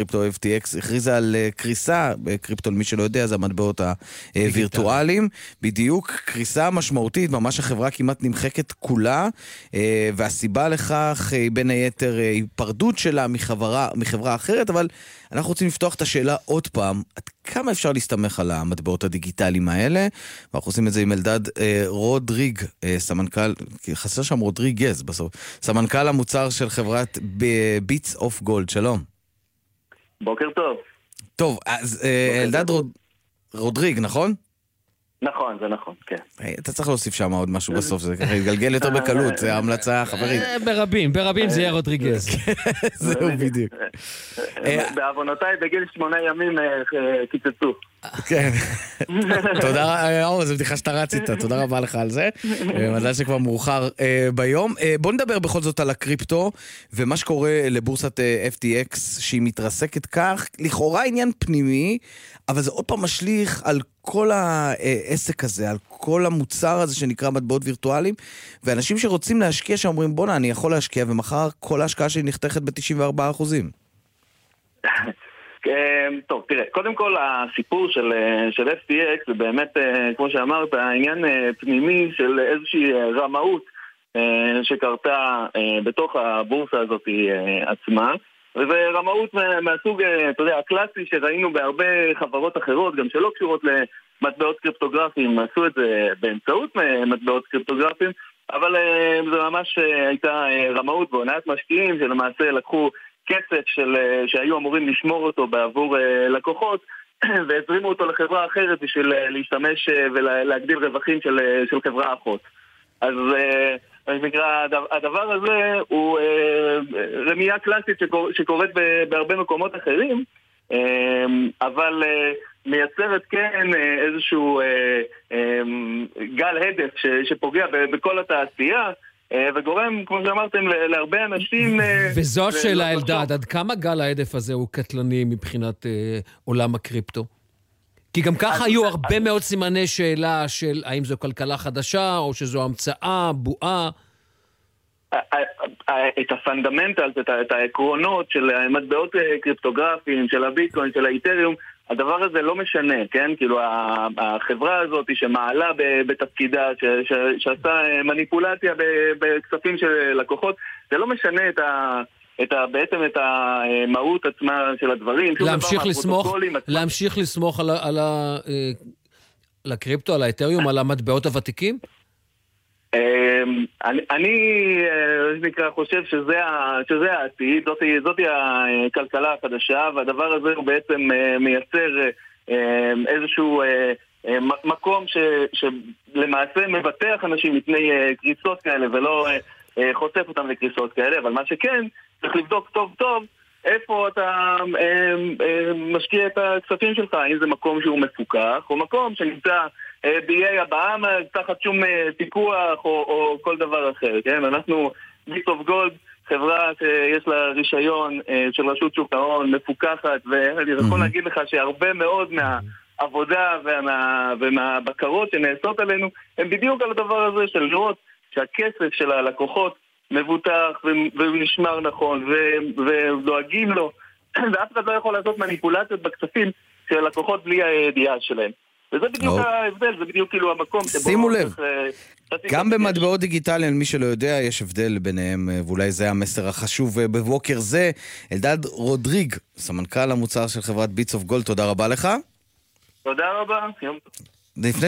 קריפטו FTX הכריזה על אה, קריסה, קריפטו, למי שלא יודע, זה המטבעות הווירטואליים. בדיוק, קריסה משמעותית, ממש החברה כמעט נמחקת כולה, אה, והסיבה לכך היא בין היתר היפרדות שלה מחברה, מחברה אחרת, אבל אנחנו רוצים לפתוח את השאלה עוד פעם, עד כמה אפשר להסתמך על המטבעות הדיגיטליים האלה? ואנחנו עושים את זה עם אלדד רודריג, סמנכ"ל, חסר שם רודריגז בסוף, סמנכ"ל המוצר של חברת ביטס אוף גולד, שלום. בוקר טוב. טוב, אז אה, אלדד רוד... רודריג, נכון? נכון, זה נכון, כן. אתה צריך להוסיף שם עוד משהו בסוף, זה ככה יתגלגל יותר בקלות, זה המלצה חברית. אה, ברבים, ברבים זה יהיה רודריגז. זהו בדיוק. אה, בעוונותיי בגיל שמונה ימים קיצצו. כן. תודה, אור, זו בדיחה שאתה רץ איתה, תודה רבה לך על זה. מזל שכבר מאוחר ביום. בוא נדבר בכל זאת על הקריפטו, ומה שקורה לבורסת FTX, שהיא מתרסקת כך, לכאורה עניין פנימי, אבל זה עוד פעם משליך על כל העסק הזה, על כל המוצר הזה שנקרא מטבעות וירטואליים, ואנשים שרוצים להשקיע שם אומרים, בואנה, אני יכול להשקיע, ומחר כל ההשקעה שלי נחתכת ב-94 אחוזים. טוב, תראה, קודם כל הסיפור של, של FTX זה באמת, כמו שאמרת, עניין פנימי של איזושהי רמאות שקרתה בתוך הבורסה הזאת עצמה. וזה רמאות מהסוג, אתה יודע, הקלאסי שראינו בהרבה חברות אחרות, גם שלא קשורות למטבעות קריפטוגרפיים, עשו את זה באמצעות מטבעות קריפטוגרפיים, אבל זה ממש הייתה רמאות והונאת משקיעים שלמעשה לקחו כסף של, שהיו אמורים לשמור אותו בעבור לקוחות והזרימו אותו לחברה אחרת בשביל להשתמש ולהגדיל רווחים של, של חברה אחות. אז מה שנקרא, הדבר הזה הוא אה, רמייה קלאסית שקור, שקורית בהרבה מקומות אחרים, אה, אבל אה, מייצרת כן איזשהו גל הדף שפוגע בכל התעשייה. וגורם, כמו שאמרתם, להרבה אנשים... וזו השאלה, אלדד, עד כמה גל ההדף הזה הוא קטלני מבחינת עולם הקריפטו? כי גם ככה היו הרבה מאוד סימני שאלה של האם זו כלכלה חדשה, או שזו המצאה, בועה. את ה fundamentals, את העקרונות של מטבעות קריפטוגרפיים, של הביטקוין, של האיתריום, הדבר הזה לא משנה, כן? כאילו החברה הזאת שמעלה בתפקידה, שעשה מניפולציה בכספים של לקוחות, זה לא משנה את ה... את ה, בעצם את המהות עצמה של הדברים. להמשיך לסמוך, להמשיך לסמוך על, על, על הקריפטו, על האתריום, על המטבעות הוותיקים? אני, אני נקרא, חושב שזה, שזה העתיד, זאת, זאת הכלכלה החדשה, והדבר הזה הוא בעצם מייצר איזשהו מקום ש, שלמעשה מבטח אנשים מפני קריסות כאלה ולא חושף אותם לקריסות כאלה, אבל מה שכן, צריך לבדוק טוב טוב איפה אתה אה, אה, משקיע את הכספים שלך, האם זה מקום שהוא מפוקח, או מקום שנמצא אה, באיי הבאמה תחת שום פיקוח או, או כל דבר אחר, כן? אנחנו, ביט אוף גולד, חברה שיש לה רישיון של רשות שוק ההון, מפוקחת, ואני יכול mm-hmm. להגיד לך שהרבה מאוד מהעבודה ומה, ומהבקרות שנעשות עלינו הם בדיוק על הדבר הזה של לראות שהכסף של הלקוחות מבוטח ונשמר נכון ודואגים לו ואף אחד לא יכול לעשות מניפולציות בכספים של הלקוחות בלי הידיעה שלהם. וזה בדיוק oh. ההבדל, זה בדיוק כאילו המקום שבו... שימו לב, אה, גם במטבעות דיגיטליים, מי שלא יודע, יש הבדל ביניהם, אה, ואולי זה המסר החשוב אה, בבוקר זה. אלדד רודריג, סמנכ"ל המוצר של חברת ביטס אוף גולד, תודה רבה לך. תודה רבה, יום טוב.